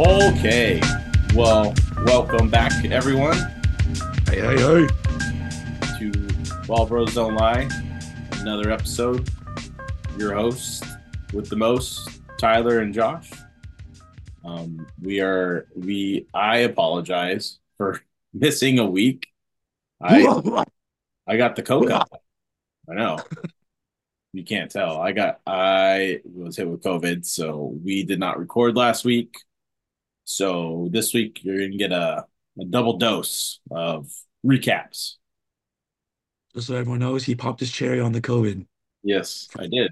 Okay. Well, welcome back, everyone, Hey, hey, hey. to Ball Bros Don't Lie. Another episode. Your host with the most, Tyler and Josh. Um, we are we. I apologize for missing a week. I I got the coca. I know. You can't tell. I got I was hit with COVID, so we did not record last week. So this week you're gonna get a, a double dose of recaps. Just so everyone knows, he popped his cherry on the COVID. Yes, I did.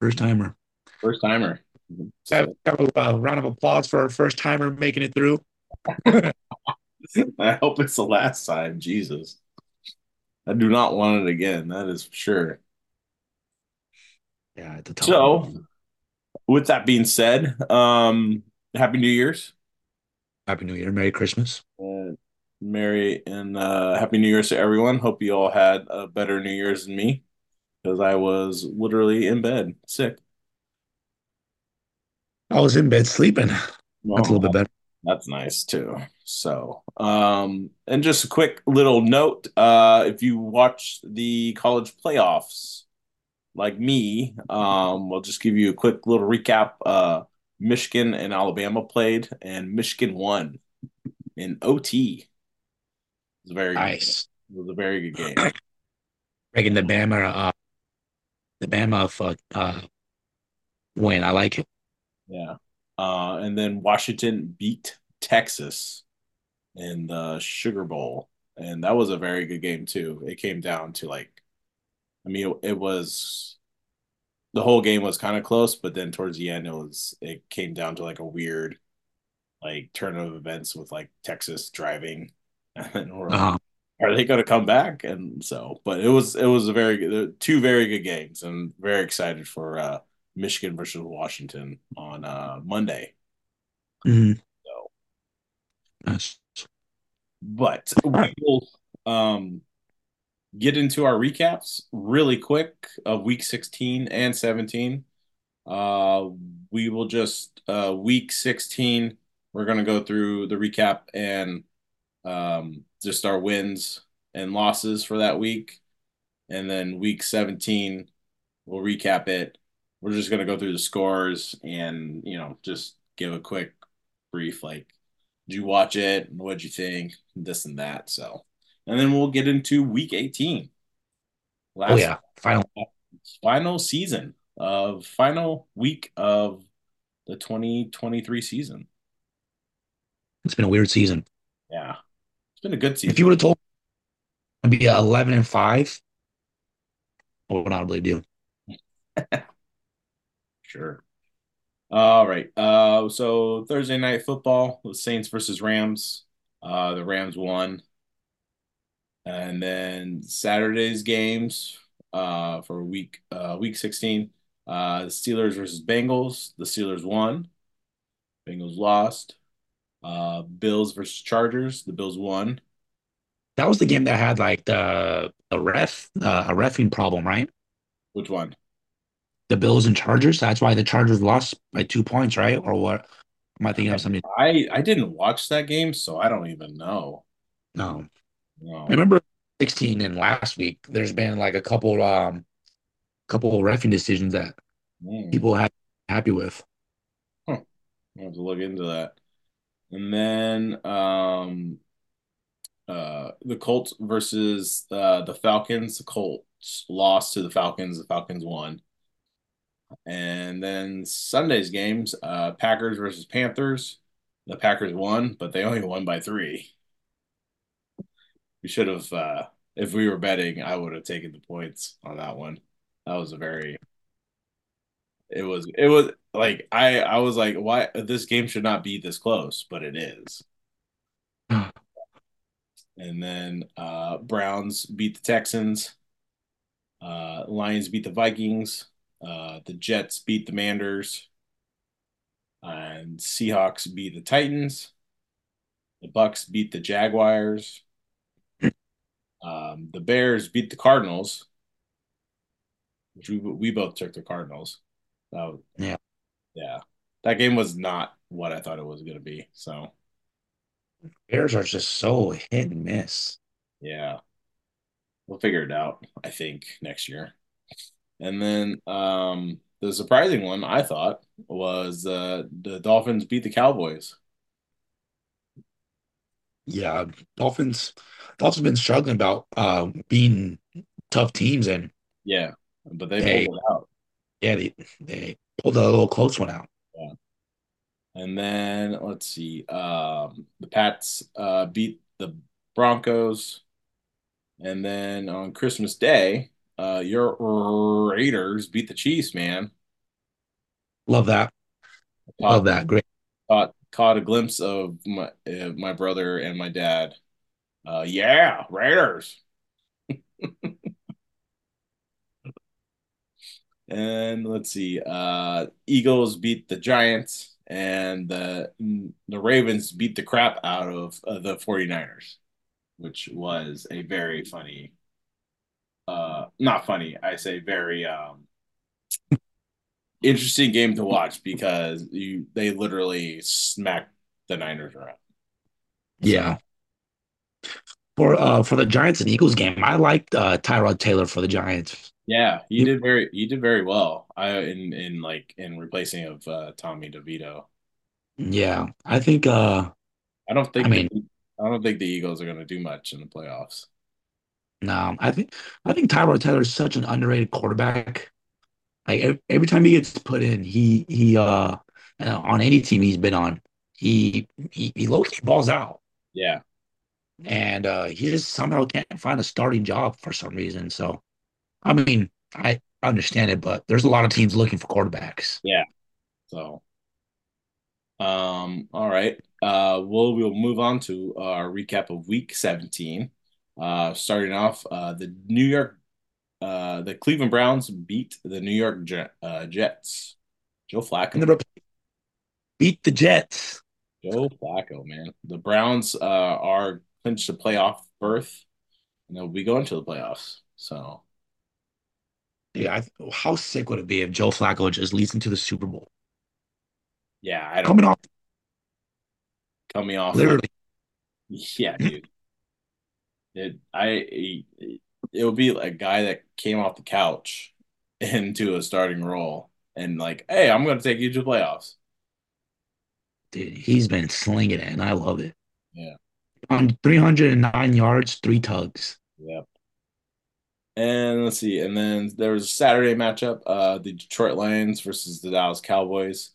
First timer. First timer. Have, So, have a uh, round of applause for our first timer making it through. I hope it's the last time. Jesus. I do not want it again. That is for sure. Yeah, it's a tough So, with that being said, um, Happy New Year's. Happy New Year, Merry Christmas. Uh, Merry and uh, Happy New Year's to everyone. Hope you all had a better New Year's than me because I was literally in bed sick. I was in bed sleeping. That's a little bit better. That's nice too. So, um, and just a quick little note, uh, if you watch the college playoffs like me, um, we'll just give you a quick little recap. Uh, Michigan and Alabama played, and Michigan won in OT. It was a very Nice. It was a very good game. Making the Bama, uh, the Bama fuck, uh, win. I like it. Yeah. Uh, and then Washington beat Texas in the Sugar Bowl. And that was a very good game too. It came down to like, I mean, it, it was the whole game was kind of close, but then towards the end, it was it came down to like a weird like turn of events with like Texas driving, and we're like, Uh, are they going to come back? And so, but it was it was a very good, two very good games, and very excited for uh, Michigan versus Washington on uh, Monday. mhm. So, Nice. but we will um, get into our recaps really quick of week 16 and 17. Uh, we will just uh, week 16, we're going to go through the recap and um, just our wins and losses for that week. And then week 17, we'll recap it. We're just going to go through the scores and, you know, just give a quick brief like, did you watch it? What'd you think? This and that. So, and then we'll get into week 18. Last Oh, yeah. Final. final season of final week of the 2023 season. It's been a weird season. Yeah. It's been a good season. If you would have told me be 11 and 5, I would not believe you. Sure. All right. Uh, so Thursday night football, the Saints versus Rams. Uh, the Rams won. And then Saturday's games, uh, for week uh week 16. Uh, Steelers versus Bengals. The Steelers won. Bengals lost. Uh, Bills versus Chargers. The Bills won. That was the game that had like the the ref uh, a refing problem, right? Which one? The Bills and Chargers. That's why the Chargers lost by two points, right? Or what? Am I thinking of something? I I didn't watch that game, so I don't even know. No. No. I remember 16 and last week. There's been like a couple um couple of refing decisions that Hmm. people have happy with. I'll have to look into that. And then um uh the Colts versus uh the Falcons. The Colts lost to the Falcons. The Falcons won. And then Sunday's games, uh Packers versus Panthers. The Packers won, but they only won by three. We should have uh if we were betting, I would have taken the points on that one. That was a very it was it was like I I was like why this game should not be this close, but it is. And then uh Browns beat the Texans. Uh Lions beat the Vikings. Uh the Jets beat the Manders. And Seahawks beat the Titans. The Bucks beat the Jaguars. Um, the Bears beat the Cardinals, which we we both took the Cardinals. Yeah. yeah. that game was not what I thought it was going to be. So Bears are just so hit and miss. yeah, we'll figure it out. I think next year. And then um, the surprising one I thought was uh, the Dolphins beat the Cowboys. Yeah, Dolphins. Dolphins been struggling about uh, being tough teams, and Yeah, but they they pulled it out. yeah they they pulled a little close one out. Yeah. And then let's see, um, the Pats uh, beat the Broncos, and then on Christmas Day, uh, your Raiders beat the Chiefs. Man, Love that. Love that. Great. caught caught a glimpse of my uh, my brother and my dad. Uh, yeah, Raiders. And let's see, uh, Eagles beat the Giants, and the the Ravens beat the crap out of uh, the 49ers, which was a very funny, uh, not funny, I say very um, interesting game to watch because you they literally smacked the Niners around. Yeah. For uh for the Giants and Eagles game, I liked uh Tyrod Taylor for the Giants. yeah, he did very he did very well. I in in like in replacing of uh, Tommy DeVito. yeah, I think uh I don't I think the mean I don't think the Eagles are going to do much in the playoffs. no, I think I think Tyrod Taylor is such an underrated quarterback. Like every, time he gets put in, he he uh uh, on any team he's been on, he he, he low key balls out. Yeah, And uh he just somehow can't find a starting job for some reason. So I mean, I understand it, but there's a lot of teams looking for quarterbacks. yeah. So, um, all right. Uh, we'll we'll move on to our recap of Week 17. Uh, starting off, uh, the New York, uh, the Cleveland Browns beat the New York Jet, uh, Jets. Joe Flacco, the beat the Jets. Joe Flacco, man. The Browns uh are clinched a playoff berth, and they'll be going to the playoffs. So, Yeah, I, how sick would it be if Joe Flacco just leads into the Super Bowl? yeah, I don't Coming off coming off literally, yeah, dude. It I it, it would be a guy that came off the couch into a starting role and like, hey, I'm going to take you to the playoffs. dude, he's been slinging it, and I love it. Yeah, On 309 yards, three tugs. Yep. And let's see, and then there was a Saturday matchup, uh, the Detroit Lions versus the Dallas Cowboys.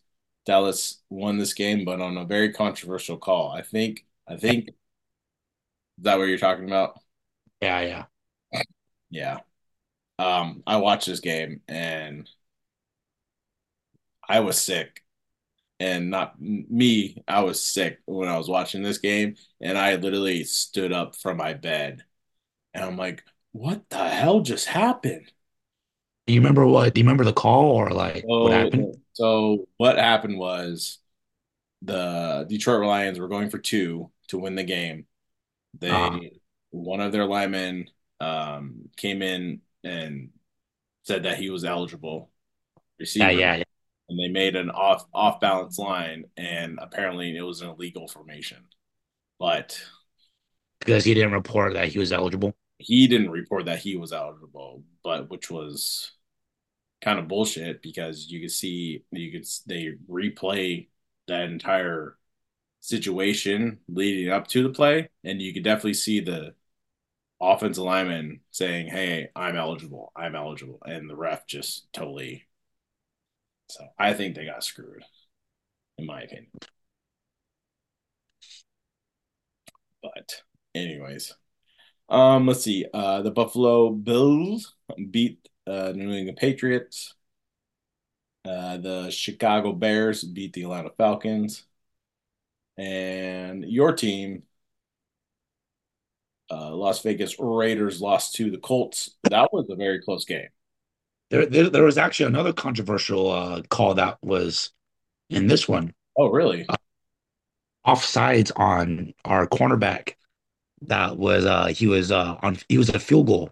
Dallas won this game, but on a very controversial call. I think, I think, is that what you're talking about? Yeah, yeah. Yeah. Um, I watched this game and I was sick. and not me. I was sick when I was watching this game, and I literally stood up from my bed, and I'm like, "What the hell just happened?" Do you remember what? Do you remember the call or like what happened? So, so what happened was the Detroit Lions were going for two to win the game. They one of their linemen um, came in and said that he was eligible yeah, yeah, yeah. and they made an off off balance line, and apparently it was an illegal formation. But Because he didn't report that he was eligible. he didn't report that he was eligible, but which was kind of bullshit because you could see you could they replay that entire situation leading up to the play, and you could definitely see the offensive lineman saying, "Hey, I'm eligible, I'm eligible," and the ref just totally. So I think they got screwed, in my opinion. But anyways, um, let's see. Uh, the Buffalo Bills beat uh, New England Patriots. Uh, the Chicago Bears beat the Atlanta Falcons, and your team, uh, Las Vegas Raiders, lost to the Colts. That was a very close game. There, there, there was actually another controversial uh, call that was in this one. Oh, really? Offsides on our cornerback. That was uh he was uh on he was a field goal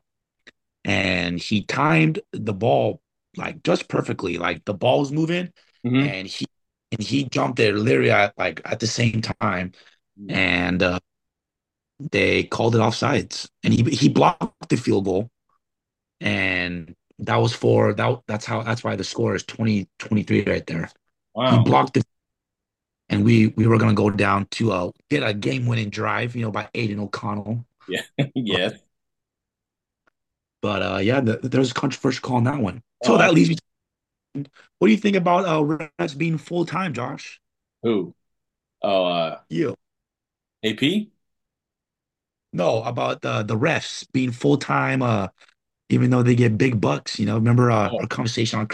and he timed the ball like just perfectly. Like the ball was moving Mhm. and he and he jumped there literally at like at the same time, Mm. and uh, they called it offsides, and he he blocked the field goal, and that was for that. That's how. That's why the score is 20, 23 right there. He blocked it, and we we were gonna go down to uh get a game winning drive, you know, by Aidan O'Connell. Yeah. yes. But uh, yeah, the, there was a controversial call on that one. So Oh, that leaves me. What do you think about uh refs being full time, Josh? Who? Oh, uh, You AP? No about the the refs being full time, uh, even though they get big bucks. You know, remember uh, Oh. our conversation on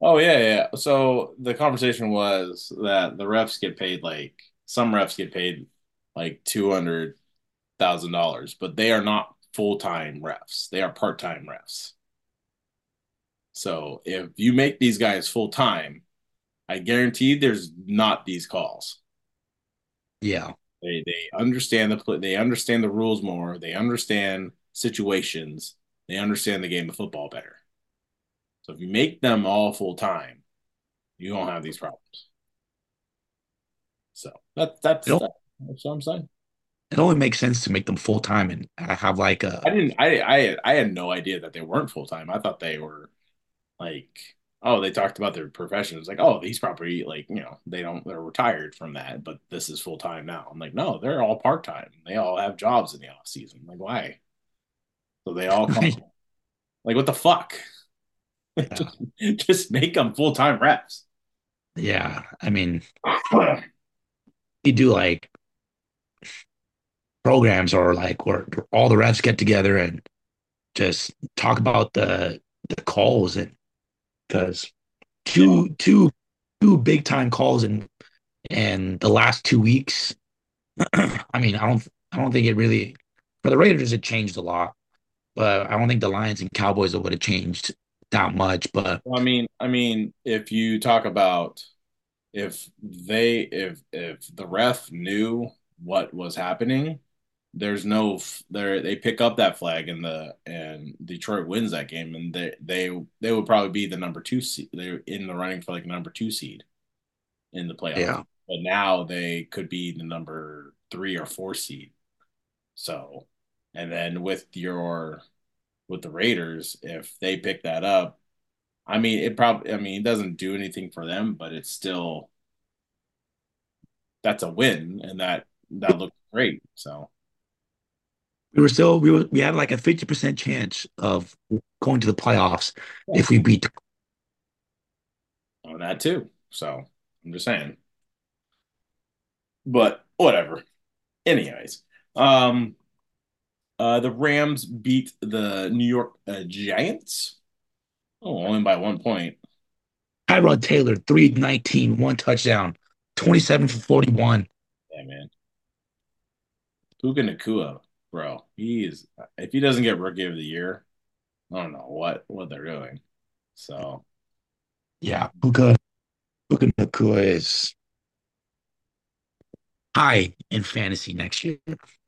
Oh yeah, yeah. So the conversation was that the refs get paid like some refs get paid like two hundred thousand dollars, but they are not full-time refs. They are part-time refs. So if you make these guys full-time, I guarantee there's not these calls. yeah, They they understand the they understand the rules more. They understand situations. They understand the game of football better. So if you make them all full time, you don't have these problems. So that that's that, that's what I'm saying. it only makes sense to make them full time and I have like a I didn't I I I had no idea that they weren't full time. I thought they were like oh they talked about their profession. It's like oh he's probably like you know they don't they're retired from that, but this is full time now. I'm like no they're all part time. They all have jobs in the off season. Like why? So they all come like what the fuck? just, just make them full time reps. yeah. I mean, you do like programs or like where all the refs get together and just talk about the the calls and because two two two big time calls in in the last two weeks. I mean, I don't I don't think it really for the Raiders it changed a lot, but I don't think the Lions and Cowboys would have changed that much. But I mean, I mean, if you talk about if they if if the ref knew what was happening, there's no there they pick up that flag and the and Detroit wins that game and they they they would probably be the number two seed. They're in the running for like number two seed in the playoffs. yeah, But now they could be the number three or four seed. So, and then with your with the Raiders, if they pick that up, I mean, it probably, I mean, it doesn't do anything for them, but it's still that's a win, and that that looks great. So, we were still we were we had like a fifty percent chance of going to the playoffs if we beat. on that too. So, I'm just saying. But whatever. Anyways, um, uh, the Rams beat the New York uh, Giants. Oh, only by one point. Tyrod Taylor, 319, one touchdown, 27 for 41. Yeah, man. Puka Nacua, bro. He is if he doesn't get rookie of the year, I don't know what what they're doing. So Yeah, Puka, Puka Nacua is high in fantasy next year.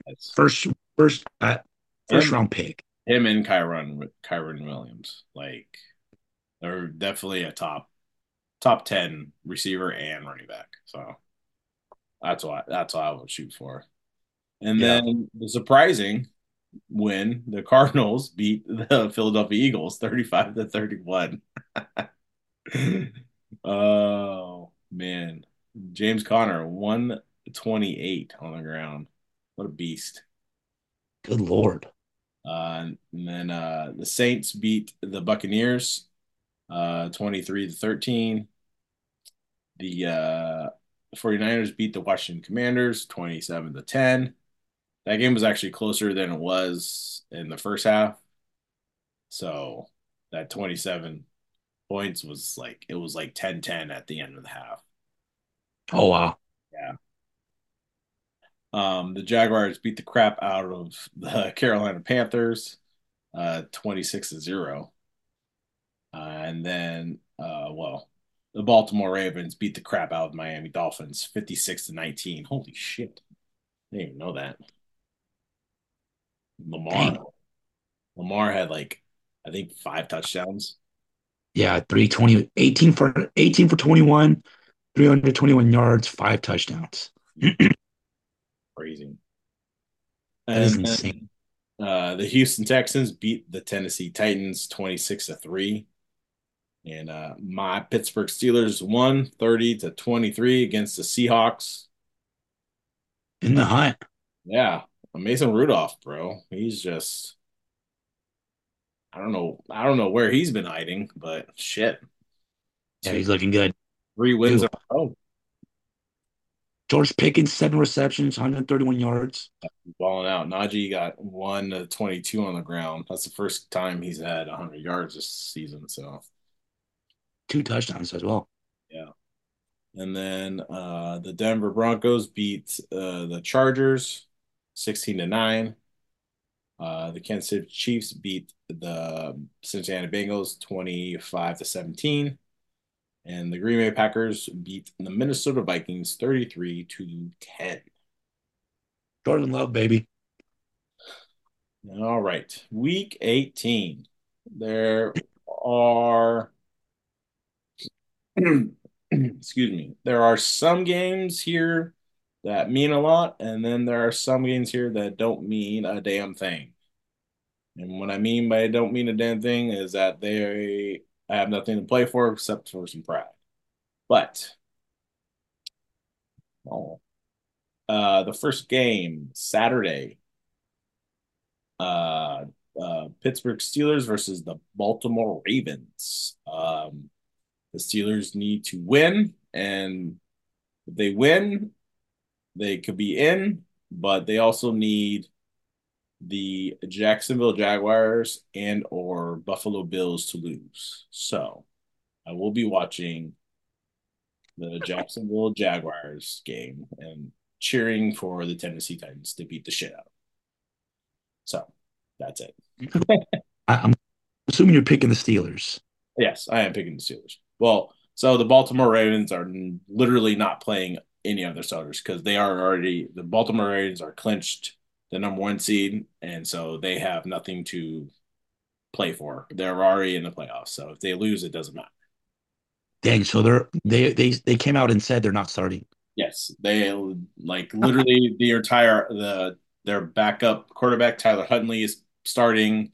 that's First, first, uh, first him, round pick. him and Kyren Kyren Williams. Like they're definitely a top top ten receiver and running back. So that's why that's what I would shoot for. And Yeah. then the surprising win, the Cardinals beat the Philadelphia Eagles 35 to 31. oh man. James Conner 128 on the ground. What a beast. Good lord. Uh, and then uh, the Saints beat the Buccaneers uh, 23 to 13. The uh, 49ers beat the Washington Commanders 27 to 10. That game was actually closer than it was in the first half. So that 27 points was like it was like 10-10 at the end of the half. Oh wow. Yeah. Um, the Jaguars beat the crap out of the Carolina Panthers, uh, 26 to 0. Uh, and then, uh, well, the Baltimore Ravens beat the crap out of Miami Dolphins, 56 to 19. Holy shit. I didn't even know that. Lamar. Dang. Lamar had like, I think five touchdowns. Yeah, 320, 18 for 18 for 21, 321 yards, five touchdowns. Crazy. That is insane. uh, the Houston Texans beat the Tennessee Titans 26 to 3. And uh, my Pittsburgh Steelers won 30 to 23 against the Seahawks. In the hunt. Yeah, Mason Rudolph, bro. He's just I don't know. I don't know where he's been hiding, but shit. Yeah, he's looking good. three wins Dude, in a row. George Pickens, seven receptions, 131 yards. Balling out. Najee got one to 22 on the ground. That's the first time he's had 100 yards this season. So, two touchdowns as well. yeah. And then uh, the Denver Broncos beat uh, the Chargers 16 to 9. Uh, the Kansas City Chiefs beat the Cincinnati Bengals 25 to 17. And the Green Bay Packers beat the Minnesota Vikings 33 to 10. Jordan Love, baby. All right. Week 18. There are excuse me. There are some games here that mean a lot, and then there are some games here that don't mean a damn thing. And what I mean by don't mean a damn thing is that they have nothing to play for except for some pride. But oh, uh, the first game Saturday, uh, uh, Pittsburgh Steelers versus the Baltimore Ravens. Um, the Steelers need to win, and if they win, they could be in, but they also need the Jacksonville Jaguars and or Buffalo Bills to lose. So I will be watching the Jacksonville Jaguars game and cheering for the Tennessee Titans to beat the shit out. So that's it. I'm assuming you're picking the Steelers. Yes, I am picking the Steelers. Well, so the Baltimore Ravens are literally not playing any other starters because they are already the Baltimore Ravens are clinched the number one seed, and so they have nothing to play for. They're already in the playoffs, so if they lose, it doesn't matter. Dang, so they're they they they came out and said they're not starting. Yes, they like literally the entire the their backup quarterback Tyler Huntley is starting.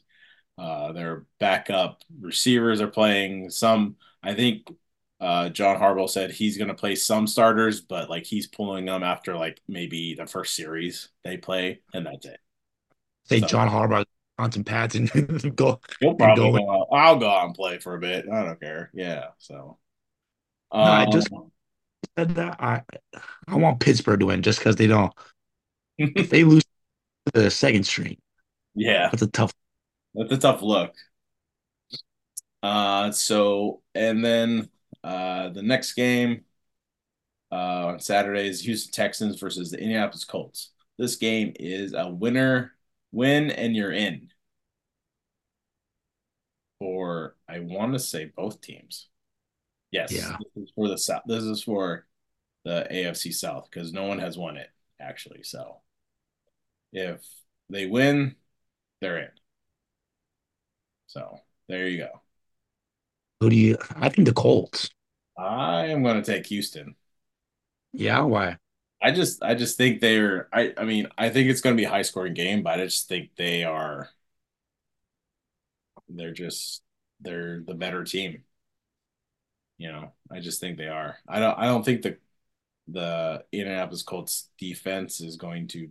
Uh, their backup receivers are playing. Some, I think, uh, John Harbaugh said he's going to play some starters, but like he's pulling them after like maybe the first series they play, and that's it. Say So John Harbaugh on some pads and go and probably go. go. I'll go out and play for a bit. I don't care. Yeah. So, No, I um, just said that I I want Pittsburgh to win just because they don't. If they lose the second string, yeah, that's a tough. that's a tough look. Uh, so and then uh, the next game uh, on Saturday is Houston Texans versus the Indianapolis Colts. This game is a winner, win, and you're in for I want to say both teams. Yes, Yeah, this is for the South. This is for the AFC South because no one has won it actually. So if they win, they're in. So there you go. who do you? I think the Colts. I am going to take Houston. Yeah, why? I just I just think they're I I mean I think it's going to be a high scoring game, but I just think they are they're just they're the better team. You know, I just think they are. I don't I don't think the the Indianapolis Colts defense is going to.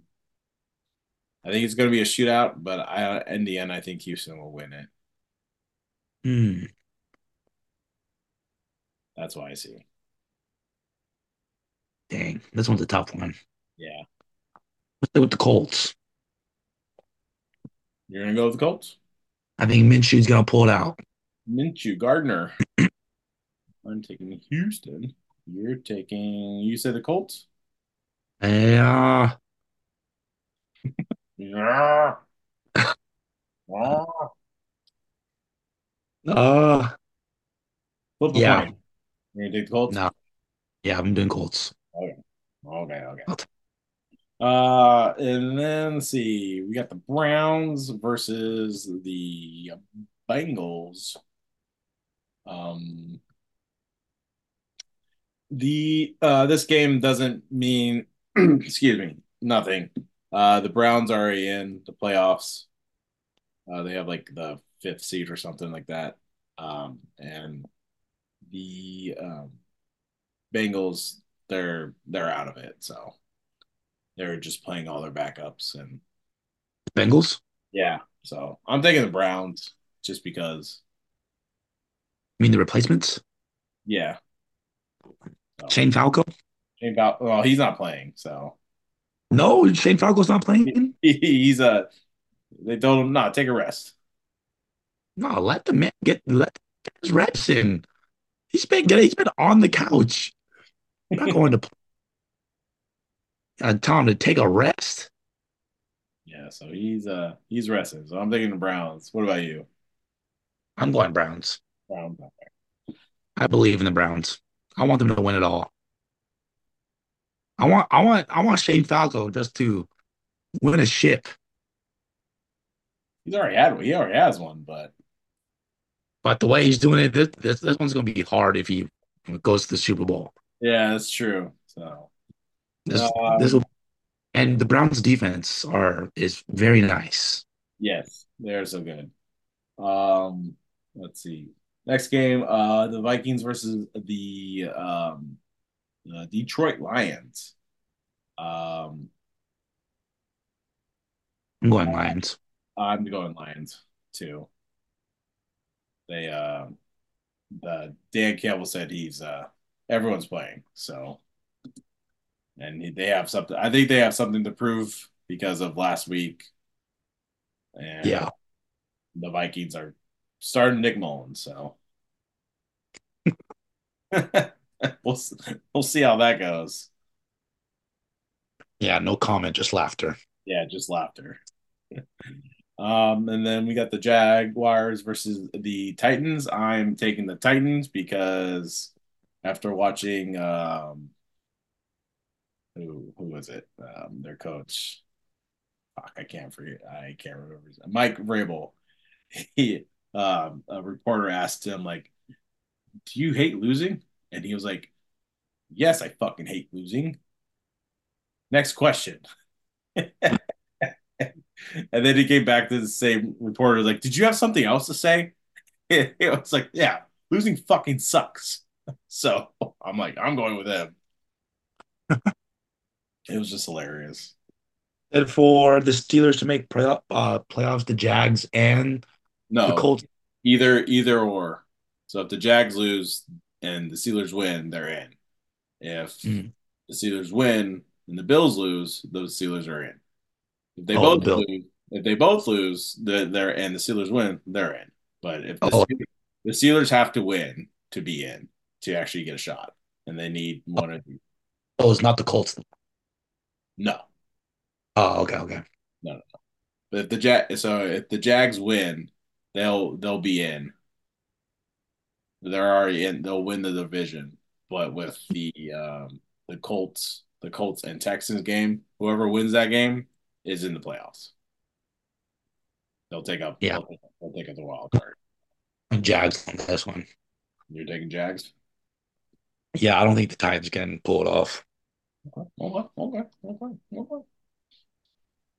I think it's going to be a shootout, but I in the end I think Houston will win it. Hmm. That's why I see. Dang, this one's a tough one. Yeah, Let's go with the Colts. you're gonna go with the Colts. I think Minshew's gonna pull it out. Minshew Gardner. I'm taking Houston. You're taking. You say the Colts. Yeah. Yeah. Ah. Uh, Flip yeah. coin. You're gonna take the Colts. No. Yeah, I'm doing Colts. Okay. Okay. Okay. I'll t- Uh, and then let's see, we got the Browns versus the Bengals. Um, the uh, this game doesn't mean excuse me nothing. Uh, the Browns are in the playoffs. Uh, they have like the fifth seed or something like that, um, and the um, Bengals they're they're out of it. So they're just playing all their backups and Bengals? yeah. So I'm taking the Browns just because. I mean the replacements? Yeah. So. Shane Falco? Shane Falco. Well, he's not playing, so. No, Shane Falco's not playing. He's a. They told him, "No, take a rest." No, let the man get let his reps in. He's been getting, he's been on the couch. I'm not going to play. I tell him to take a rest. Yeah, so he's uh he's resting. So I'm thinking the Browns. What about you? I'm going Browns. Browns. I believe in the Browns. I want them to win it all. I want I want I want Shane Falco just to win a ship. He's already had one. He already has one, but but the way he's doing it, this this, this one's gonna be hard if he goes to the Super Bowl. Yeah, that's true. So this um, this will and the Browns defense are is very nice. Yes, they're so good. Um, let's see. Next game, uh, the Vikings versus the um, uh, Detroit Lions. Um, I'm going Lions. I'm going Lions too. They uh, the Dan Campbell said he's uh, everyone's playing, so and they have something. I think they have something to prove because of last week. And yeah, the Vikings are starting Nick Mullens, so we'll we'll see how that goes. Yeah, no comment, just laughter. Yeah, just laughter. um, and then we got the Jaguars versus the Titans. I'm taking the Titans because after watching um who who was it? Um, their coach. Fuck, I can't forget. I can't remember. Mike Vrabel. He um, a reporter asked him like, "Do you hate losing?" And he was like, "Yes, I fucking hate losing." Next question. and then he came back to the same reporter like, "Did you have something else to say?" It was like, "Yeah, losing fucking sucks." So I'm like, I'm going with him. It was just hilarious. And for the Steelers to make play, uh, playoffs, the Jags and no, the Colts, either either or. So if the Jags lose and the Steelers win, they're in. If mm. the Steelers win and the Bills lose, those Steelers are in. If they oh, both the lose, if they both lose, the, they're and the Steelers win, they're in. But if the, oh. Steelers, the Steelers have to win to be in to actually get a shot, and they need one of. Oh, it's not the Colts. No. Oh, okay, okay. No, no, no. But if the Jag, so if the Jags win, they'll they'll be in. They're already in. They'll win the division. But with the um, the Colts, the Colts and Texans game, whoever wins that game is in the playoffs. They'll take up. Yeah. They'll, they'll take up the wild card. Jags on this one. You're taking Jags. Yeah, I don't think the Titans can pull it off. Okay, okay, okay, okay, okay.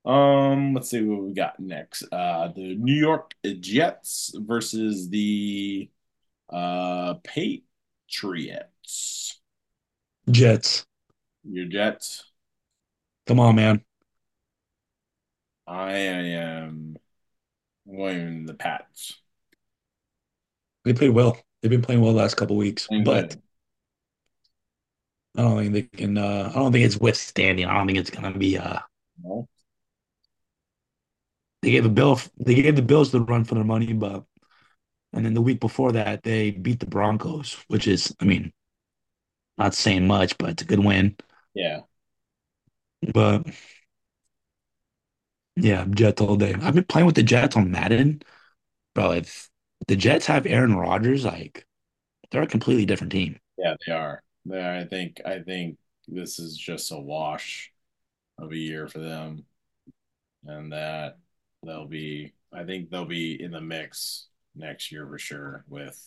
Um, let's see what we got next. Uh, the New York Jets versus the uh Patriots. Jets. Your Jets. Come on, man. I am going the Pats. They played well. They've been playing well the last couple weeks, but I don't think they can. Uh, I don't think it's withstanding. I don't think it's going to be. Uh, no. They gave the bill. They gave the Bills the run for their money, but and then the week before that they beat the Broncos, which is, I mean, not saying much, but it's a good win. Yeah. But yeah, Jets all day. I've been playing with the Jets on Madden, bro. If the Jets have Aaron Rodgers, like they're a completely different team. Yeah, they are. I think I think this is just a wash of a year for them, and that they'll be. I think they'll be in the mix next year for sure with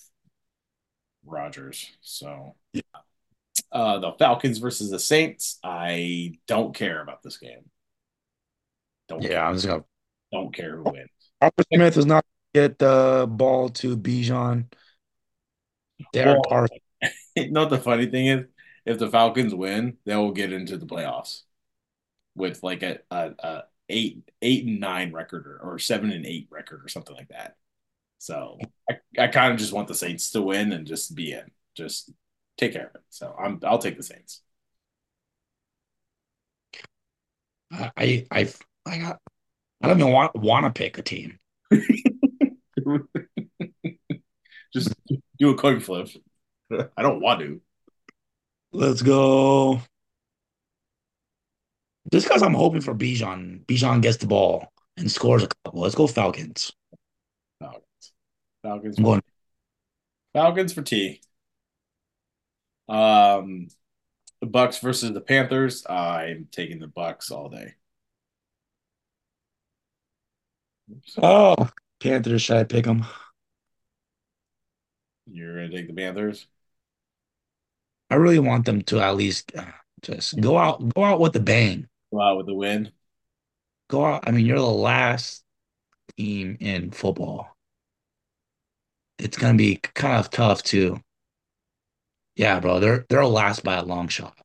Rodgers. So, yeah. uh, the Falcons versus the Saints. I don't care about this game. Don't Yeah, care. I'm just gonna. Don't care who wins. Arthur Smith is not get the ball to Bijan. Derek Well, Carr. you know the funny thing is? If the Falcons win, they will get into the playoffs with like a, a, a eight eight and nine record or, or seven and eight record or something like that. So I, I kind of just want the Saints to win and just be in. Just take care of it. So I'm I'll take the Saints. I I I. I don't even want want to pick a team. just do a coin flip. I don't want to. Let's go. Just because I'm hoping for Bijan, Bijan gets the ball and scores a couple. Let's go Falcons. Falcons. Falcons. Going. Falcons for T. Um, the Bucks versus the Panthers. I'm taking the Bucks all day. Oh, Panthers. Should I pick them? You're gonna take the Panthers. I really want them to at least uh, just go out, go out with a bang. Go out with the win. Go out. I mean, you're the last team in football. It's gonna be kind of tough too. Yeah, bro. They're they're last by a long shot.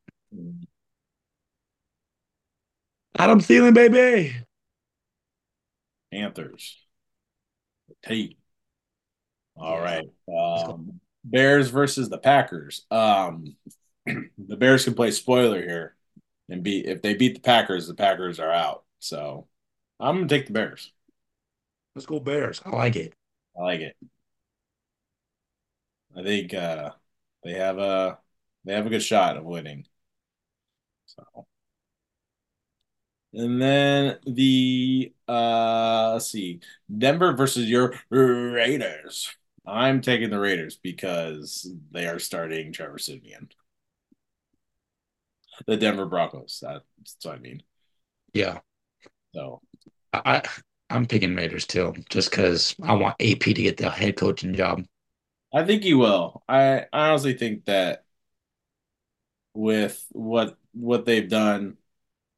Adam Thielen, baby. Panthers. T. All Yeah. right. Um, Bears versus the Packers. Um, the Bears can play spoiler here and beat if they beat the Packers, the Packers are out. So I'm gonna take the Bears. Let's go Bears. I like it. I like it. I think uh, they have a they have a good shot of winning. So, and then the uh, let's see, Denver versus your Raiders. I'm taking the Raiders because they are starting Trevor Simeon. The Denver Broncos. That's what I mean. Yeah. So I, I'm picking Raiders too, just because I want AP to get the head coaching job. I think he will. I I honestly think that with what what they've done,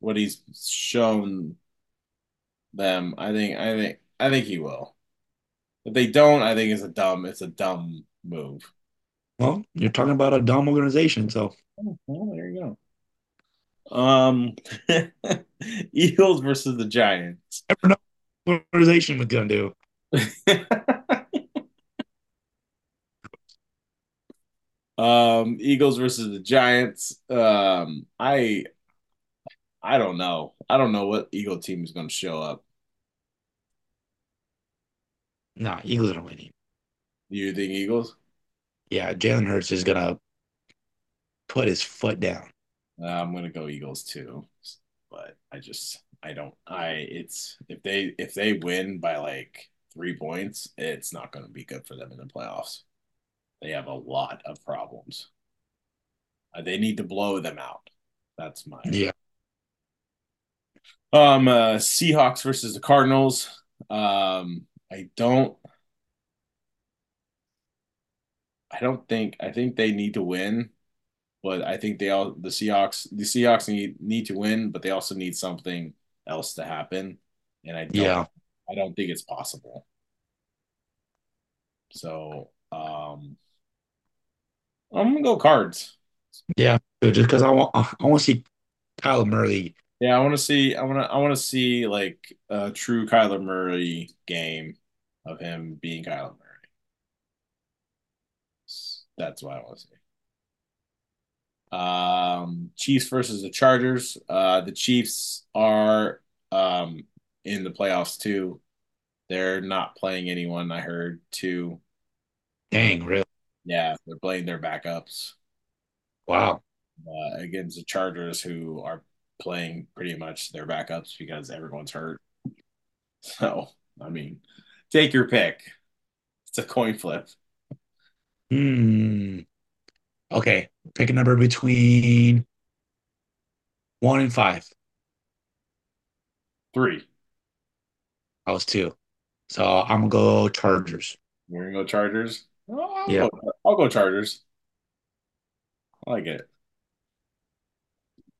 what he's shown them, I think I think I think he will. If they don't, I think it's a dumb it's a dumb move. Well, you're talking about a dumb organization, so Oh, well, there you go. Um, Eagles versus the Giants. never know what organization was gonna do. Um, Eagles versus the Giants. Um, I I don't know. I don't know what Eagle team is going to show up. Nah, Eagles are winning. You think Eagles? Yeah, Jalen Hurts is gonna put his foot down. Uh, I'm going to go Eagles too, but I just I don't I it's if they if they win by like three points, it's not going to be good for them in the playoffs. They have a lot of problems. Uh, they need to blow them out. That's my Yeah, um uh, Seahawks versus the Cardinals. Um, I don't I don't think I think they need to win, but I think they all the Seahawks the Seahawks need need to win, but they also need something else to happen, and I don't yeah. I don't think it's possible. So um, I'm gonna go Cards. Yeah, just because I want I want to see Kyler Murray. Yeah, I want to see I want to I want to see like a true Kyler Murray game of him being Kyler Murray. That's what I want to see. Um, Chiefs versus the Chargers. Uh, the Chiefs are um in the playoffs too. They're not playing anyone, I heard too. Dang, really? Yeah, they're playing their backups Wow. uh, against the Chargers, who are playing pretty much their backups because everyone's hurt. So, I mean, take your pick. It's a coin flip. Hmm. Okay, pick a number between one and five. Three. I was two, so I'm gonna go Chargers. We're gonna go Chargers. Oh, I'll Yeah. go, I'll go Chargers. I like it.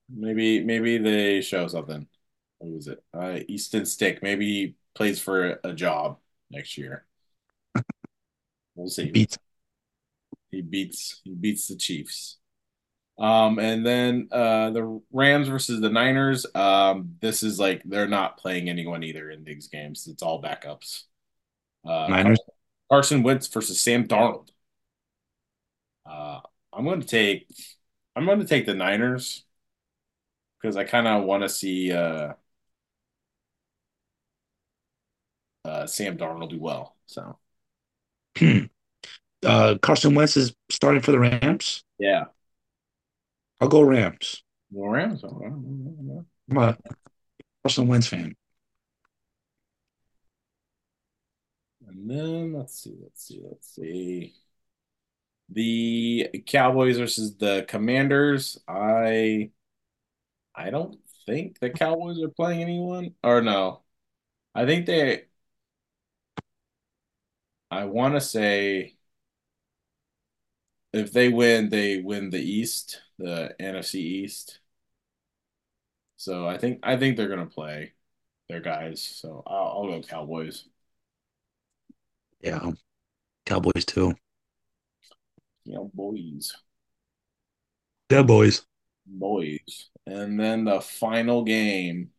Maybe maybe they show something. What was it? Uh, Easton Stick. Maybe he plays for a job next year. We'll see. Beats. He beats he beats the Chiefs. Um, and then uh, the Rams versus the Niners. Um, this is like they're not playing anyone either in these games. It's all backups. Uh, Niners. Carson Wentz versus Sam Darnold. Uh, I'm going to take I'm going to take the Niners because I kind of want to see uh, uh, Sam Darnold do well. So uh, Carson Wentz is starting for the Rams. yeah, I'll go Rams. the Rams. I'm a Carson Wentz fan. And then let's see, let's see, let's see. The Cowboys versus the Commanders. I I don't think the Cowboys are playing anyone. Or no. I think they I want to say if they win, they win the East, the NFC East. So I think I think they're gonna play their guys. So I'll, I'll go Cowboys. Yeah, Cowboys too. Cowboys. Yeah, boys. Yeah, Boys. And then the final game,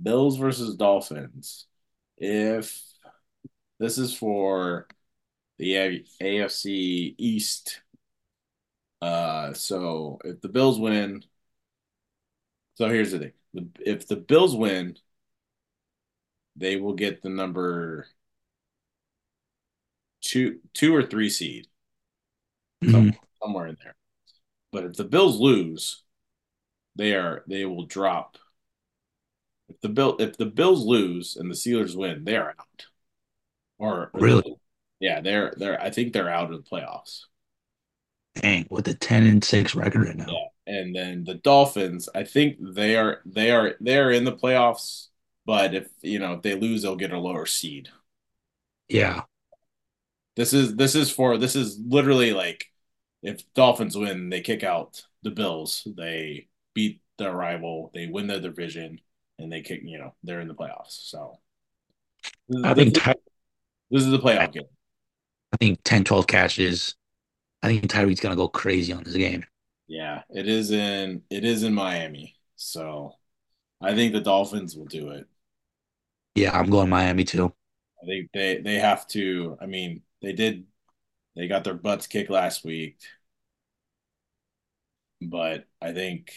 Bills versus Dolphins. If this is for the AFC East, uh, so if the Bills win, so here's the thing: the, if the Bills win, they will get the number two, two or three seed, Mhm. somewhere, somewhere in there. But if the Bills lose, they are they will drop. If the Bill if the Bills lose and the Steelers win, they are out. Or, Really? yeah, they're they're I think they're out of the playoffs. Dang, with a 10 and 6 record right now. Yeah. And then the Dolphins, I think they are they are they are in the playoffs, but if you know if they lose, they'll get a lower seed. Yeah. This is this is for this is literally like if Dolphins win, they kick out the Bills, they beat their rival, they win their division, and they kick, you know, they're in the playoffs. So I think Ty this is the playoff game. I think 10, 12 catches. I think Tyreek's gonna go crazy on this game. Yeah, it is in it is in Miami. So I think the Dolphins will do it. Yeah, I'm going Miami too. I think they they have to. I mean, they did they got their butts kicked last week, but I think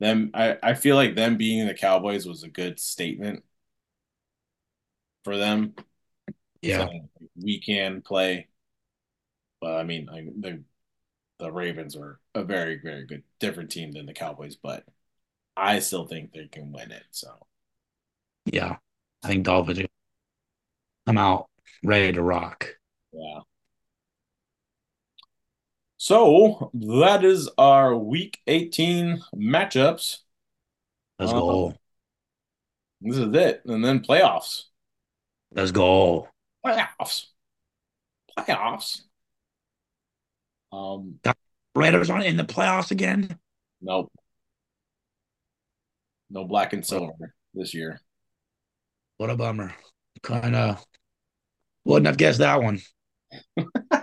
them I I feel like them being the Cowboys was a good statement for them Yeah. saying we can play. But I mean, like the the Ravens are a very very good different team than the Cowboys, but I still think they can win it. So Yeah. I think Dolphins I'm out ready to rock. yeah. So that is our week 18 matchups. Let's Uh, go. this is it. And then playoffs. Let's go. Playoffs. Playoffs. Um, Raiders aren't in the playoffs again. nope. No black and silver this year. what a bummer. Kind of wouldn't have guessed that one.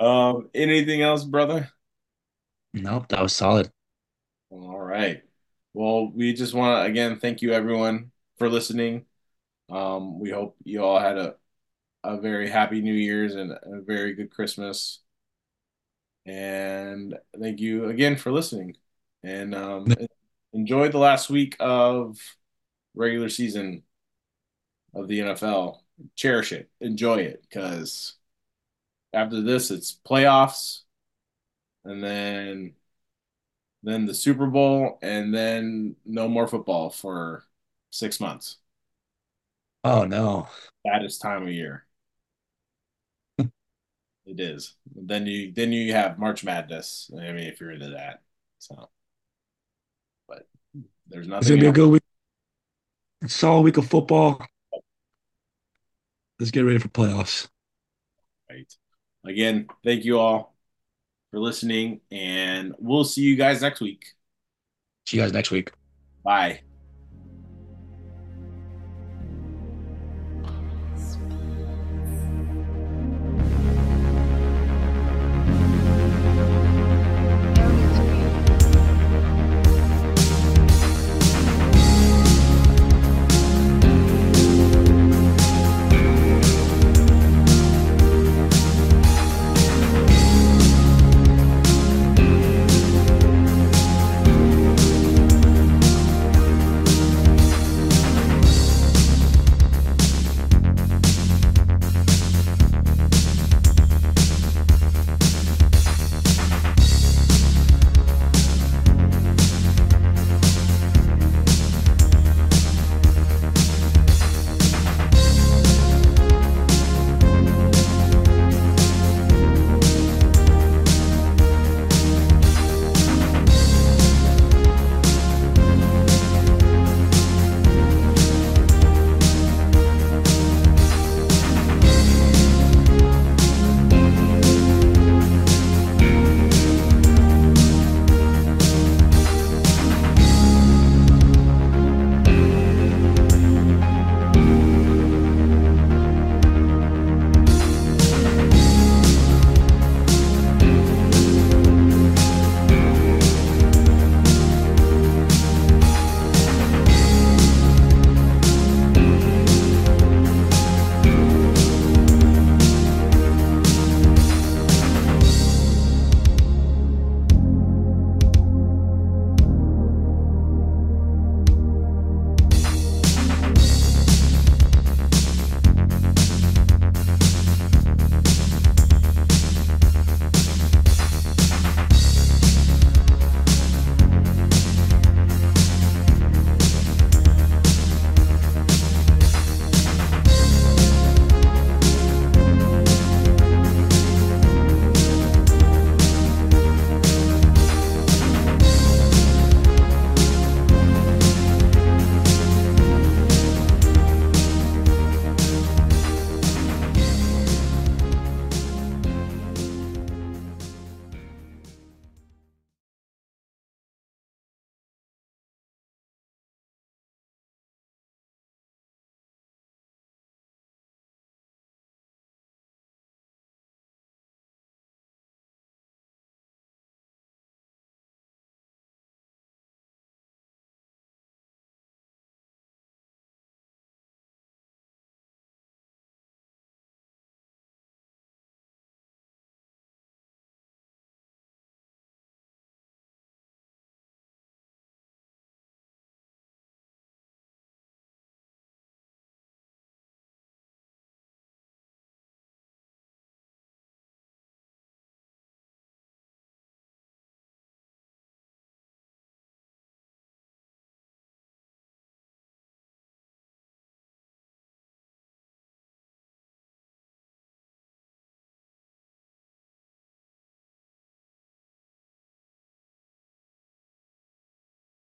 Um, anything else, brother? Nope, that was solid. All right. Well, we just want to again thank you everyone for listening. Um, we hope you all had a, a very happy New Year's and a very good Christmas. And thank you again for listening. And um, enjoy the last week of regular season of the NFL. Cherish it, enjoy it, because after this, it's playoffs, and then then the Super Bowl, and then no more football for six months. Oh no. That is time of year. It is. Then you then you have March Madness. I mean, if you're into that, so but there's nothing. It's gonna be a good week. It's a solid week of football. Let's get ready for playoffs. Right. Again, thank you all. for listening, and we'll see you guys next week. See you guys next week. Bye.